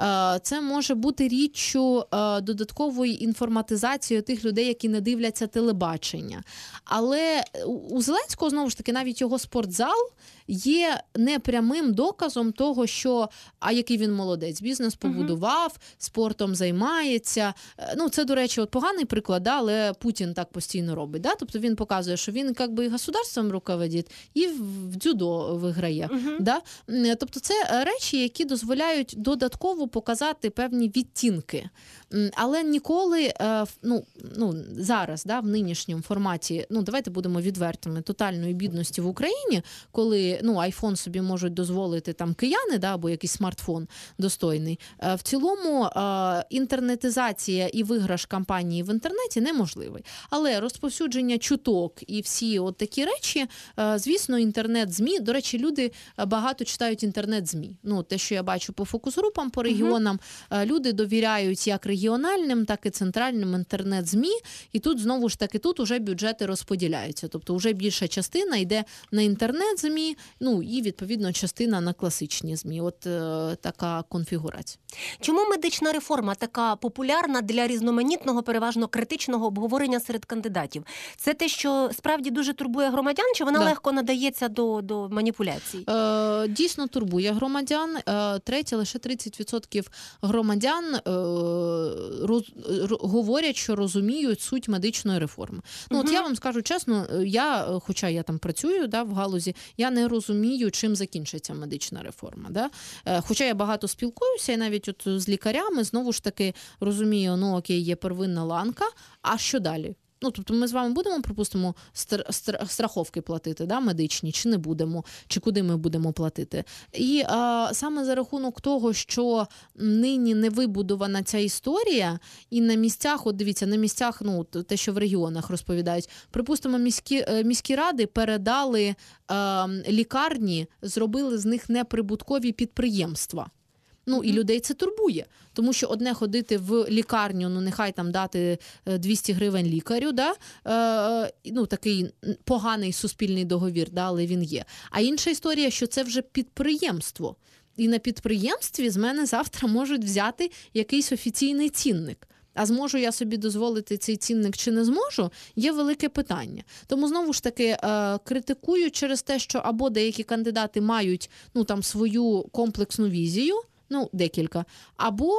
Е, Це може бути річчю додаткової інформатизації тих людей, які не дивляться телебачення. Але у Зеленського знову ж таки навіть його спортзал є непрямим доказом того, що а який він молодець, бізнес побудував, спортом займається. Е, Ну це до речі, от поганий приклад, да, але Путін так постійно робить. Да? Тобто він показує, що він як би і государством руководить, і в дзюдо виграє. Да? Тобто, це е, речі, які дозволяють додатково показати певні відтінки. Але ніколи е, ну, ну, зараз, да, в нинішньому форматі, ну давайте будемо відвертими, тотальної бідності в Україні, коли ну, айфон собі можуть дозволити там кияни, да, або якийсь смартфон достойний. Е, В цілому е, інтернетизація і виграш кампанії в інтернеті неможливий. Але розповсюдження чуток і всі от такі речі, звісно, інтернет-змі. До речі, люди багато читають інтернет-змі. Ну, те, що я бачу по фокус-групам, по регіонам, е, люди довіряють як регіональним, так і центральним інтернет-змі. І тут знову ж таки тут уже бюджети розподіляються. Тобто, вже більша частина йде на інтернет-змі, ну і відповідно частина на класичні змі. От е, така конфігурація. Чому медична реформа така популярна для різноманітного, переважно критичного обговорення серед кандидатів? Це те, що справді дуже турбує громадян, чи вона Да. легко надається до, до маніпуляцій? Е, дійсно турбує громадян. Е, третє, лише 30% громадян е, роз, р- говорять, що розуміють суть медичної реформи. Ну, от я вам скажу чесно, е, я, е, хоча я там працюю да, в галузі, я не розумію, чим закінчиться медична реформа. Да? Е, Хоча я багато спілкуюся, і навіть от з лікарями знову ж таки розумію, ну окей, є первинна ланка, а що далі? Ну, тобто ми з вами будемо, припустимо, стр- стр- страховки платити, да, медичні, чи не будемо, чи куди ми будемо платити. І а, саме за рахунок того, що нині не вибудована ця історія, і на місцях, от дивіться, на місцях, ну те, що в регіонах розповідають, припустимо, міські, е, міські ради передали е, лікарні, зробили з них неприбуткові підприємства. Ну і людей це турбує, тому що одне ходити в лікарню, ну нехай там дати е, 200 гривень лікарю, да? е, ну такий поганий суспільний договір, да, але він є. А інша історія, що це вже підприємство. І на підприємстві з мене завтра можуть взяти якийсь офіційний цінник. А зможу я собі дозволити цей цінник чи не зможу, є велике питання. Тому знову ж таки е, критикую через те, що або деякі кандидати мають ну там свою комплексну візію. Ну, декілька, або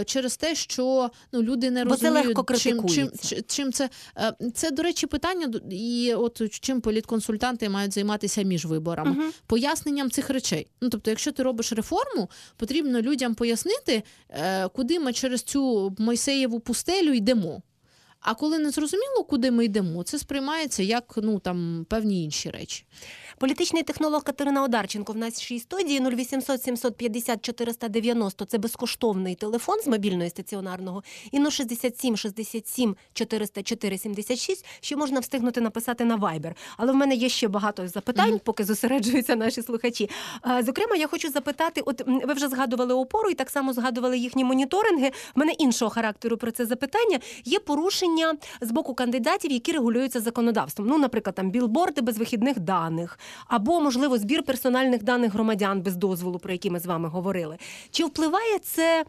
е, через те, що ну люди не Бо це розуміють, легко чим, чим, чим це е, це, до речі, питання і от чим політконсультанти мають займатися між виборами, Мгм. поясненням цих речей. Ну тобто, якщо ти робиш реформу, потрібно людям пояснити, е, куди ми через цю Мойсеєву пустелю йдемо. А коли не зрозуміло, куди ми йдемо, це сприймається як ну там певні інші речі. Політичний технолог Катерина Одарченко в нашій студії 0800 750 490 – це безкоштовний телефон з мобільної стаціонарного. І 067 67 404 76, що можна встигнути написати на Viber. Але в мене є ще багато запитань, поки зосереджуються наші слухачі. Зокрема, я хочу запитати: от ви вже згадували опору і так само згадували їхні моніторинги. В мене іншого характеру про це запитання. Є порушення з боку кандидатів, які регулюються законодавством. Ну, наприклад, там білборди без вихідних даних, або можливо збір персональних даних громадян без дозволу, про які ми з вами говорили. Чи впливає це?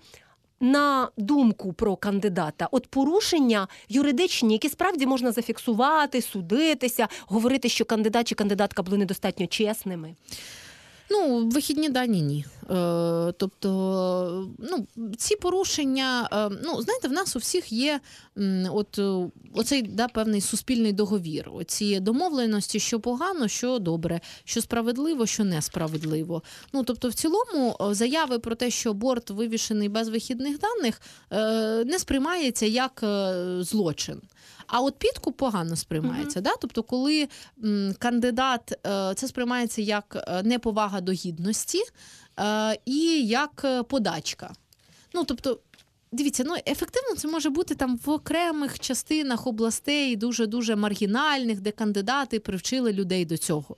На думку про кандидата, от порушення юридичні, які справді можна зафіксувати, судитися, говорити, що кандидат чи кандидатка були недостатньо чесними. Ну, вихідні дані ні. Е, тобто, ну, ці порушення, е, ну, знаєте, в нас у всіх є м, от, е, оцей да, певний суспільний договір. Оці домовленості, що погано, що добре, що справедливо, що несправедливо. Ну, тобто, в цілому, е, заяви про те, що борт вивішений без вихідних даних, е, не сприймається як е, злочин. А от підкуп погано сприймається. Да? Тобто, коли м, кандидат е, це сприймається як е, неповага до гідності е, і як подачка. Ну, тобто, дивіться, ну ефективно це може бути там в окремих частинах областей, дуже дуже маргінальних, де кандидати привчили людей до цього.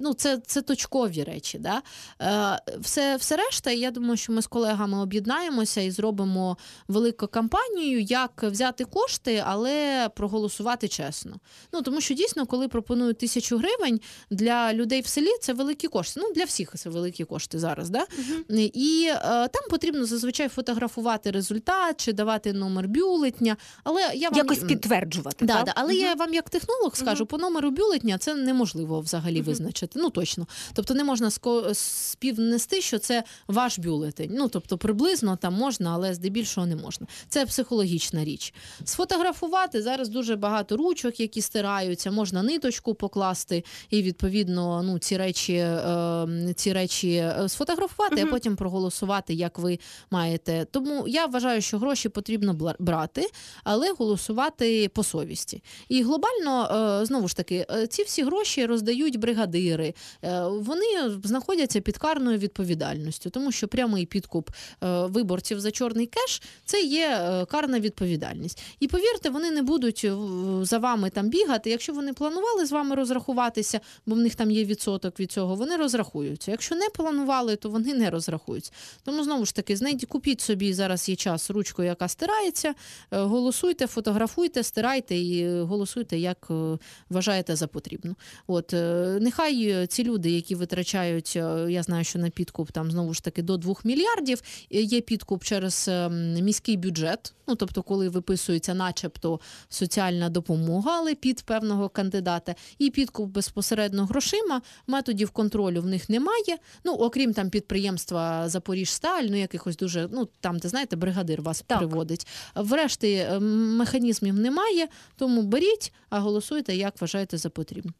Ну це, це точкові речі. Да? Е, все, все решта, я думаю, що ми з колегами об'єднаємося і зробимо велику кампанію, як взяти кошти, але проголосувати чесно. Ну тому що дійсно, коли пропонують тисячу гривень для людей в селі, це великі кошти. Ну для всіх це великі кошти зараз. Да? І е, там потрібно зазвичай фотографувати результат чи давати номер бюлетня. Але я вам Якось підтверджувати. Да, так? да. Але я вам, як технолог, скажу, по номеру бюлетня це неможливо взагалі визначити. Ну точно. Тобто не можна співнести, що це ваш бюлетень. Ну тобто приблизно там можна, але здебільшого не можна. Це психологічна річ. Сфотографувати зараз дуже багато ручок, які стираються, можна ниточку покласти, і відповідно ну ці речі, е, ці речі е, сфотографувати, а потім проголосувати, як ви маєте. Тому я вважаю, що гроші потрібно брати, але голосувати по совісті. І глобально е, знову ж таки, е, ці всі гроші роздають бригадири. Е, Вони знаходяться під карною відповідальністю, тому що прямий підкуп е, виборців за чорний кеш це є е, карна відповідальність. І повірте, вони не будуть за вами там бігати. Якщо вони планували з вами розрахуватися, бо в них там є відсоток від цього, вони розрахуються. Якщо не планували, то вони не розрахуються. Тому знову ж таки, знайдіть, купіть собі зараз є час ручку, яка стирається. Голосуйте, фотографуйте, стирайте і голосуйте, як вважаєте за потрібно. От нехай е, ці люди, які витрачають, е, я знаю, що на підкуп там знову ж таки до 2 мільярдів. е, Є підкуп через е, міський бюджет. Ну тобто, коли виписується, начебто, соціальна допомога, але під певного кандидата, і підкуп безпосередньо грошима. Методів контролю в них немає. Ну окрім там підприємства Запоріжсталь, ну якихось дуже, ну там, де знаєте, бригадир вас приводить. Врешті механізмів немає, тому беріть, а голосуйте, як вважаєте за потрібне.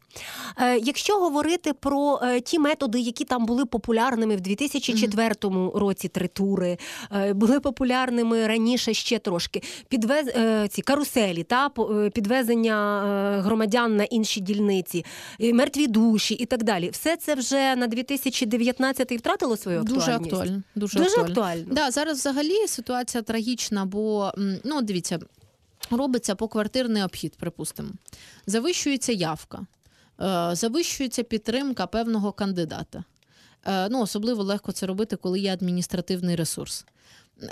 Е, Якщо говорити про е, ті методи, які там були популярними в 2004 році, три тури, е, були популярними раніше ще трошки. Підвез е, ці каруселі, та е, підвезення е, громадян на інші дільниці, мертві душі і так далі. Все це вже на 2019 втратило свою актуальність? Дуже актуально. Дуже, Дуже актуально. актуально. Да, зараз взагалі ситуація трагічна, бо ну дивіться, робиться поквартирний обхід, припустимо. Завищується явка, завищується підтримка певного кандидата. Ну, особливо легко це робити, коли є адміністративний ресурс.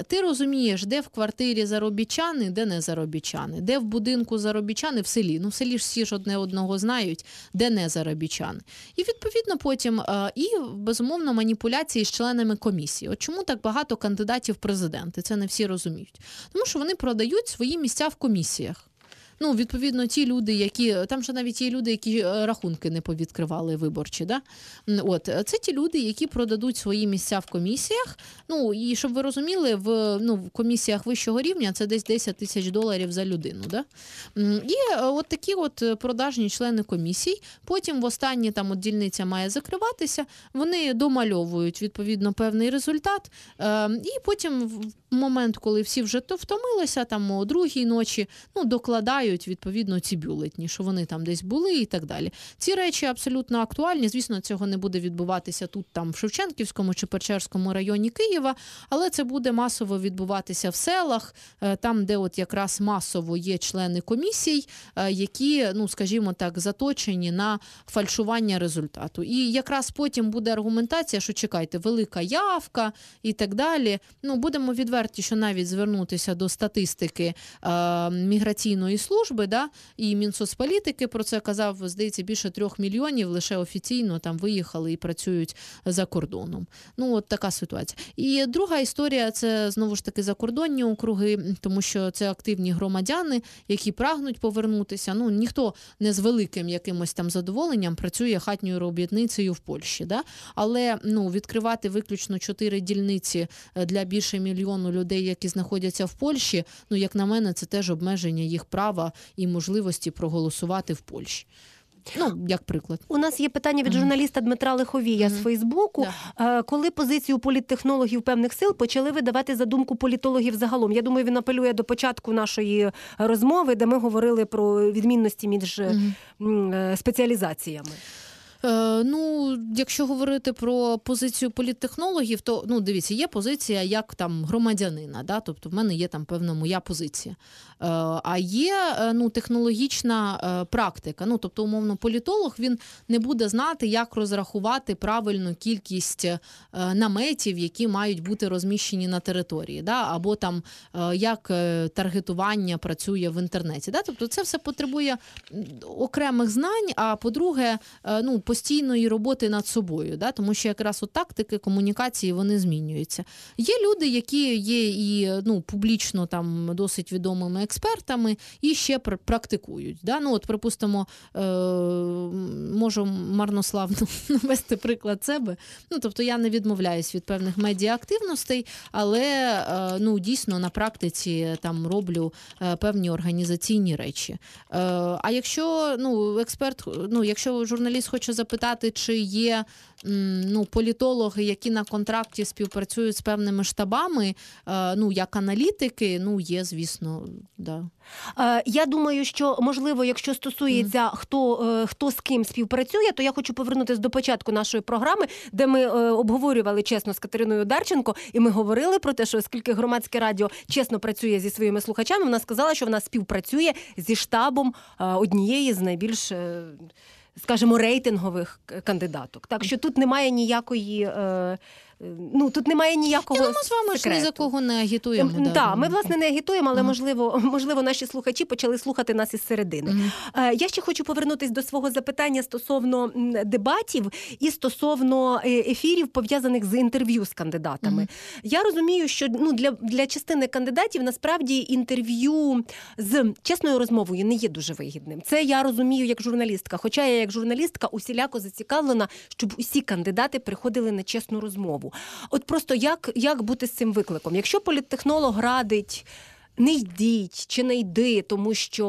Ти розумієш, де в квартирі заробітчани, де не заробітчани, де в будинку заробітчани в селі. Ну, в селі ж всі ж одне одного знають, де не заробітчани. І відповідно потім е, і безумовно маніпуляції з членами комісії. От чому так багато кандидатів в президенти? Це не всі розуміють. Тому що вони продають свої місця в комісіях. Ну, відповідно, ті люди, які там же навіть є люди, які е, рахунки не повідкривали виборчі. Да? От е, це ті люди, які продадуть свої місця в комісіях. Ну і щоб ви розуміли, в ну в комісіях вищого рівня це десь 10 тисяч доларів за людину. Да? І е, от такі от продажні члени комісій. Потім в останні там от дільниця має закриватися. Вони домальовують відповідно певний результат. І потім в момент, коли всі вже втомилися, там о другій ночі, ну докладають відповідно ці бюлетні, що вони там десь були і так далі. Ці речі абсолютно актуальні. Звісно, цього не буде відбуватися тут, там в Шевченківському чи Печерському районі Києва, але це буде масово відбуватися в селах, е, там, де от якраз масово є члени комісій, е, які, ну скажімо так, заточені на фальшування результату. І якраз потім буде аргументація, що чекайте, велика явка і так далі. Ну будемо відверті, що навіть звернутися до статистики е, міграційної служби, да, і Мінсоцполітики про це казав, здається, більше трьох мільйонів лише офіційно там виїхали і працюють за кордоном. Ну, от така ситуація. І друга історія це знову ж таки закордонні округи, тому що це активні громадяни, які прагнуть повернутися. Ну ніхто не з великим якимось там задоволенням працює хатньою робітницею в Польщі. Да? Але ну, відкривати виключно чотири дільниці е, для більше мільйону людей, які знаходяться в Польщі. Ну, як на мене, це теж обмеження їх права і можливості проголосувати в Польщі. Ну, як приклад. У нас є питання від журналіста Дмитра Лиховія з Фейсбуку. Yeah. Коли позицію політтехнологів певних сил почали видавати за думку політологів загалом? Я думаю, він апелює до початку нашої розмови, де ми говорили про відмінності між mm-hmm. спеціалізаціями. Е, ну, якщо говорити про позицію політтехнологів, то ну дивіться, є позиція як там громадянина, да? тобто в мене є там певна моя позиція. Е, а є е, ну, технологічна практика. Ну, тобто, умовно, політолог він не буде знати, як розрахувати правильну кількість наметів, які мають бути розміщені на території, да? або там як таргетування працює в інтернеті. Да? Тобто, це все потребує окремих знань. А по-друге, ну постійної роботи над собою, да? тому що якраз от тактики комунікації вони змінюються. Є люди, які є і ну публічно там досить відомими експертами, і ще пр- практикують. Да? Ну, от, припустимо, е, можу марнославно навести приклад себе. Ну, тобто я не відмовляюсь від певних медіаактивностей, але е, ну, дійсно на практиці там роблю е, певні організаційні речі. Е, а якщо ну, експерт, ну, якщо журналіст хоче запитати, чи є ну, політологи, які на контракті співпрацюють з певними штабами, е, ну, як аналітики, ну, є, звісно, да. Е, Я думаю, що можливо, якщо стосується хто, е, хто з ким співпрацює, то я хочу повернутися до початку нашої програми, де ми обговорювали чесно з Катериною Дарченко, і ми говорили про те, що оскільки громадське радіо чесно працює зі своїми слухачами, вона сказала, що вона співпрацює зі штабом однієї з найбільш. Скажімо, рейтингових кандидаток. Так що тут немає ніякої. е, Ну тут немає ніякого. Ну, ми з вами ж ні за кого не агітуємо. Ем, да. да, ми власне не агітуємо, але Мгм. можливо, можливо, наші слухачі почали слухати нас із середини. Е, Я ще хочу повернутися до свого запитання стосовно дебатів і стосовно е, ефірів, пов'язаних з інтерв'ю з кандидатами. Мгм. Я розумію, що ну для, для частини кандидатів насправді інтерв'ю з чесною розмовою не є дуже вигідним. Це я розумію як журналістка. Хоча я як журналістка усіляко зацікавлена, щоб усі кандидати приходили на чесну розмову. От просто як, як бути з цим викликом? Якщо політтехнолог радить. Не йдіть чи не йди, тому що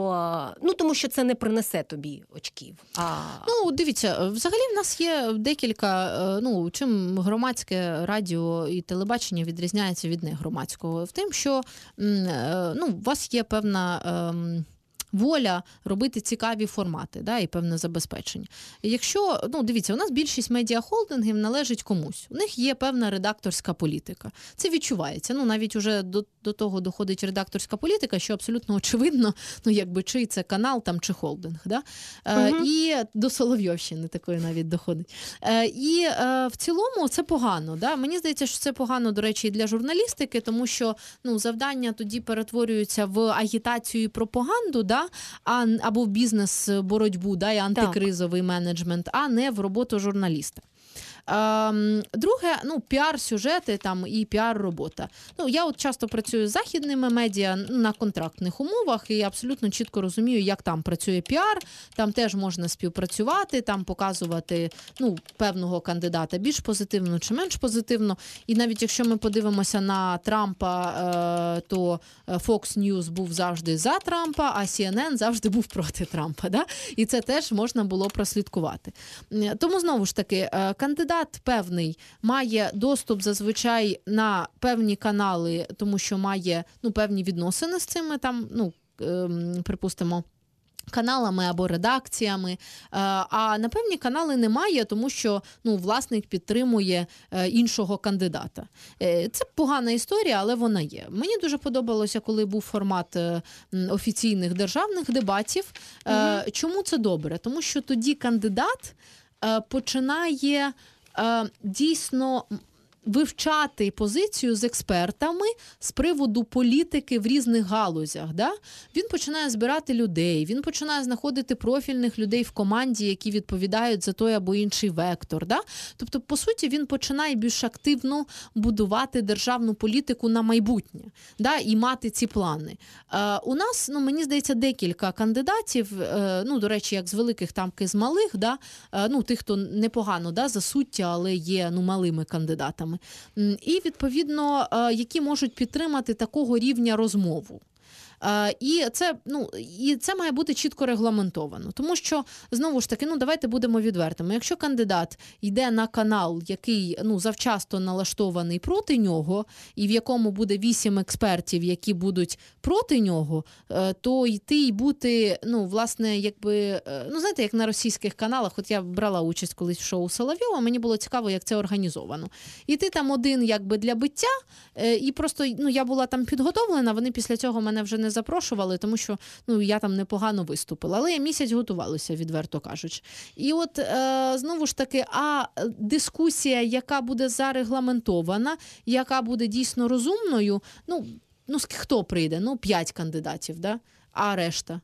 ну тому що це не принесе тобі очків. А Ну, дивіться, взагалі в нас є декілька. е, Ну, чим громадське радіо і телебачення відрізняється від негромадського? В тим, що е, ну, у вас є певна. ем, Воля робити цікаві формати, да, і певне забезпечення. Якщо ну дивіться, у нас більшість медіахолдингів належить комусь. У них є певна редакторська політика. Це відчувається. Ну навіть уже до, до того доходить редакторська політика, що абсолютно очевидно, ну якби чий це канал там чи холдинг. Да? Е, Мгм. і до Соловйовщини такої навіть доходить. Е, і е, в цілому це погано. Да? Мені здається, що це погано, до речі, і для журналістики, тому що ну, завдання тоді перетворюються в агітацію і пропаганду, да? А, або в бізнес-боротьбу, да? і антикризовий менеджмент, а не в роботу журналіста. Ем, друге, ну, піар-сюжети там і піар-робота. Ну, я от часто працюю з західними медіа на контрактних умовах і абсолютно чітко розумію, як там працює піар. Там теж можна співпрацювати, там показувати ну, певного кандидата більш позитивно чи менш позитивно. І навіть якщо ми подивимося на Трампа, е, то Fox News був завжди за Трампа, а CNN завжди був проти Трампа. Да? І це теж можна було прослідкувати. Тому знову ж таки, е, кандидат певний має доступ зазвичай на певні канали, тому що має ну, певні відносини з цими там, ну, ем, припустимо. Каналами або редакціями, Е, а на певні канали немає, тому що ну, власник підтримує е, іншого кандидата. Е, Це погана історія, але вона є. Мені дуже подобалося, коли був формат е, офіційних державних дебатів. Е, Чому це добре? Тому що тоді кандидат е, починає е, дійсно. Вивчати позицію з експертами з приводу політики в різних галузях. Да? Він починає збирати людей, він починає знаходити профільних людей в команді, які відповідають за той або інший вектор. Да? Тобто, по суті, він починає більш активно будувати державну політику на майбутнє да? і мати ці плани. Е, у нас, ну мені здається, декілька кандидатів. Е, ну, до речі, як з великих, там і з малих, да? е, ну, тих, хто непогано да, за суття, але є ну, малими кандидатами. І відповідно, е, які можуть підтримати такого рівня розмову. Е, І це ну і це має бути чітко регламентовано, тому що знову ж таки, ну давайте будемо відвертими. Якщо кандидат йде на канал, який ну завчасно налаштований проти нього, і в якому буде вісім експертів, які будуть проти нього, е, то йти і бути, ну власне, якби е, ну знаєте, як на російських каналах, от я брала участь колись в шоу Соловйова, мені було цікаво, як це організовано. І ти там один якби для биття, і просто ну я була там підготовлена. Вони після цього мене вже не запрошували, тому що ну я там непогано виступила. Але я місяць готувалася, відверто кажучи. І от е, знову ж таки, а дискусія, яка буде зарегламентована, яка буде дійсно розумною, ну ну хто прийде? Ну, п'ять кандидатів, да? а решта.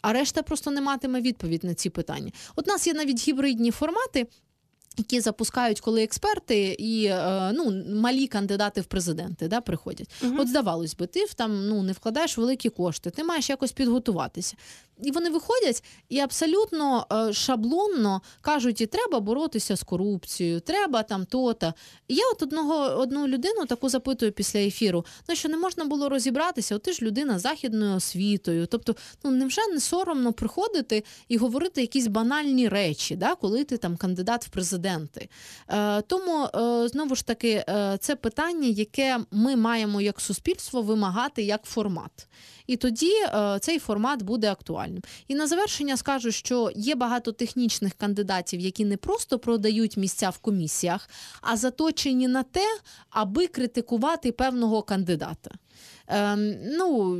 А решта просто не матиме відповідь на ці питання. От у нас є навіть гібридні формати. Які запускають, коли експерти і е, ну малі кандидати в президенти да, приходять. От здавалось би, ти там ну не вкладаєш великі кошти, ти маєш якось підготуватися. І вони виходять і абсолютно е, шаблонно кажуть: і треба боротися з корупцією, треба там то-то. І я от одного одну людину таку запитую після ефіру: ну що не можна було розібратися? От ти ж людина з західною освітою. Тобто, ну невже не соромно приходити і говорити якісь банальні речі, да, коли ти там кандидат в президенти? Е, тому е, знову ж таки, е, це питання, яке ми маємо як суспільство вимагати як формат. І тоді е, цей формат буде актуальним. І на завершення скажу, що є багато технічних кандидатів, які не просто продають місця в комісіях, а заточені на те, аби критикувати певного кандидата. Ем, ну,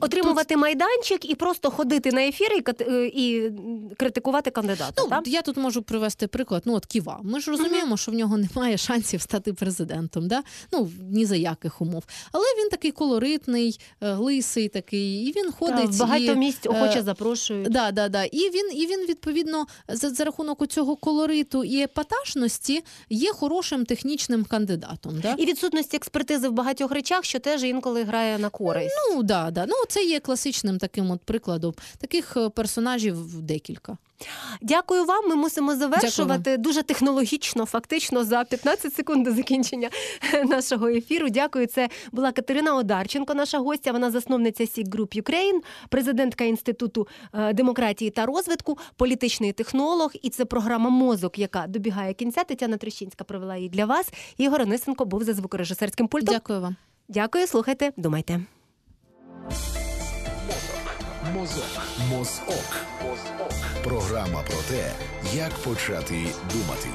Отримувати майданчик і просто ходити на ефіри і, е, і критикувати кандидата. Ну, я тут можу привести приклад. Ну, от Ківа. Ми ж розуміємо, що в нього немає шансів стати президентом. Да? Ну, ні за яких умов. Але він такий колоритний, е, лисий такий, і він ходить. в багато і, місць е, охоче запрошують. Да, да, да. І він, і він відповідно за, за рахунок цього колориту і епатажності є хорошим технічним кандидатом. Да? І відсутність експертизи в багатьох речах, що теж інколи грає на користь. Ну, да, да. ну, це є класичним таким от прикладом. Таких е, персонажів декілька. Дякую вам. Ми мусимо завершувати дуже технологічно, фактично за 15 секунд до закінчення нашого ефіру. Дякую. Це була Катерина Одарченко, наша гостя. Вона засновниця Сік Group Ukraine, президентка інституту е, демократії та розвитку, політичний технолог. І це програма Мозок, яка добігає кінця. Тетяна Трещинська провела її для вас. Ігор Онисенко був за звукорежисерським пультом. Дякую вам. Дякую. Слухайте, думайте. Мозок. Мозок. Мозок. Програма про те, як почати думати.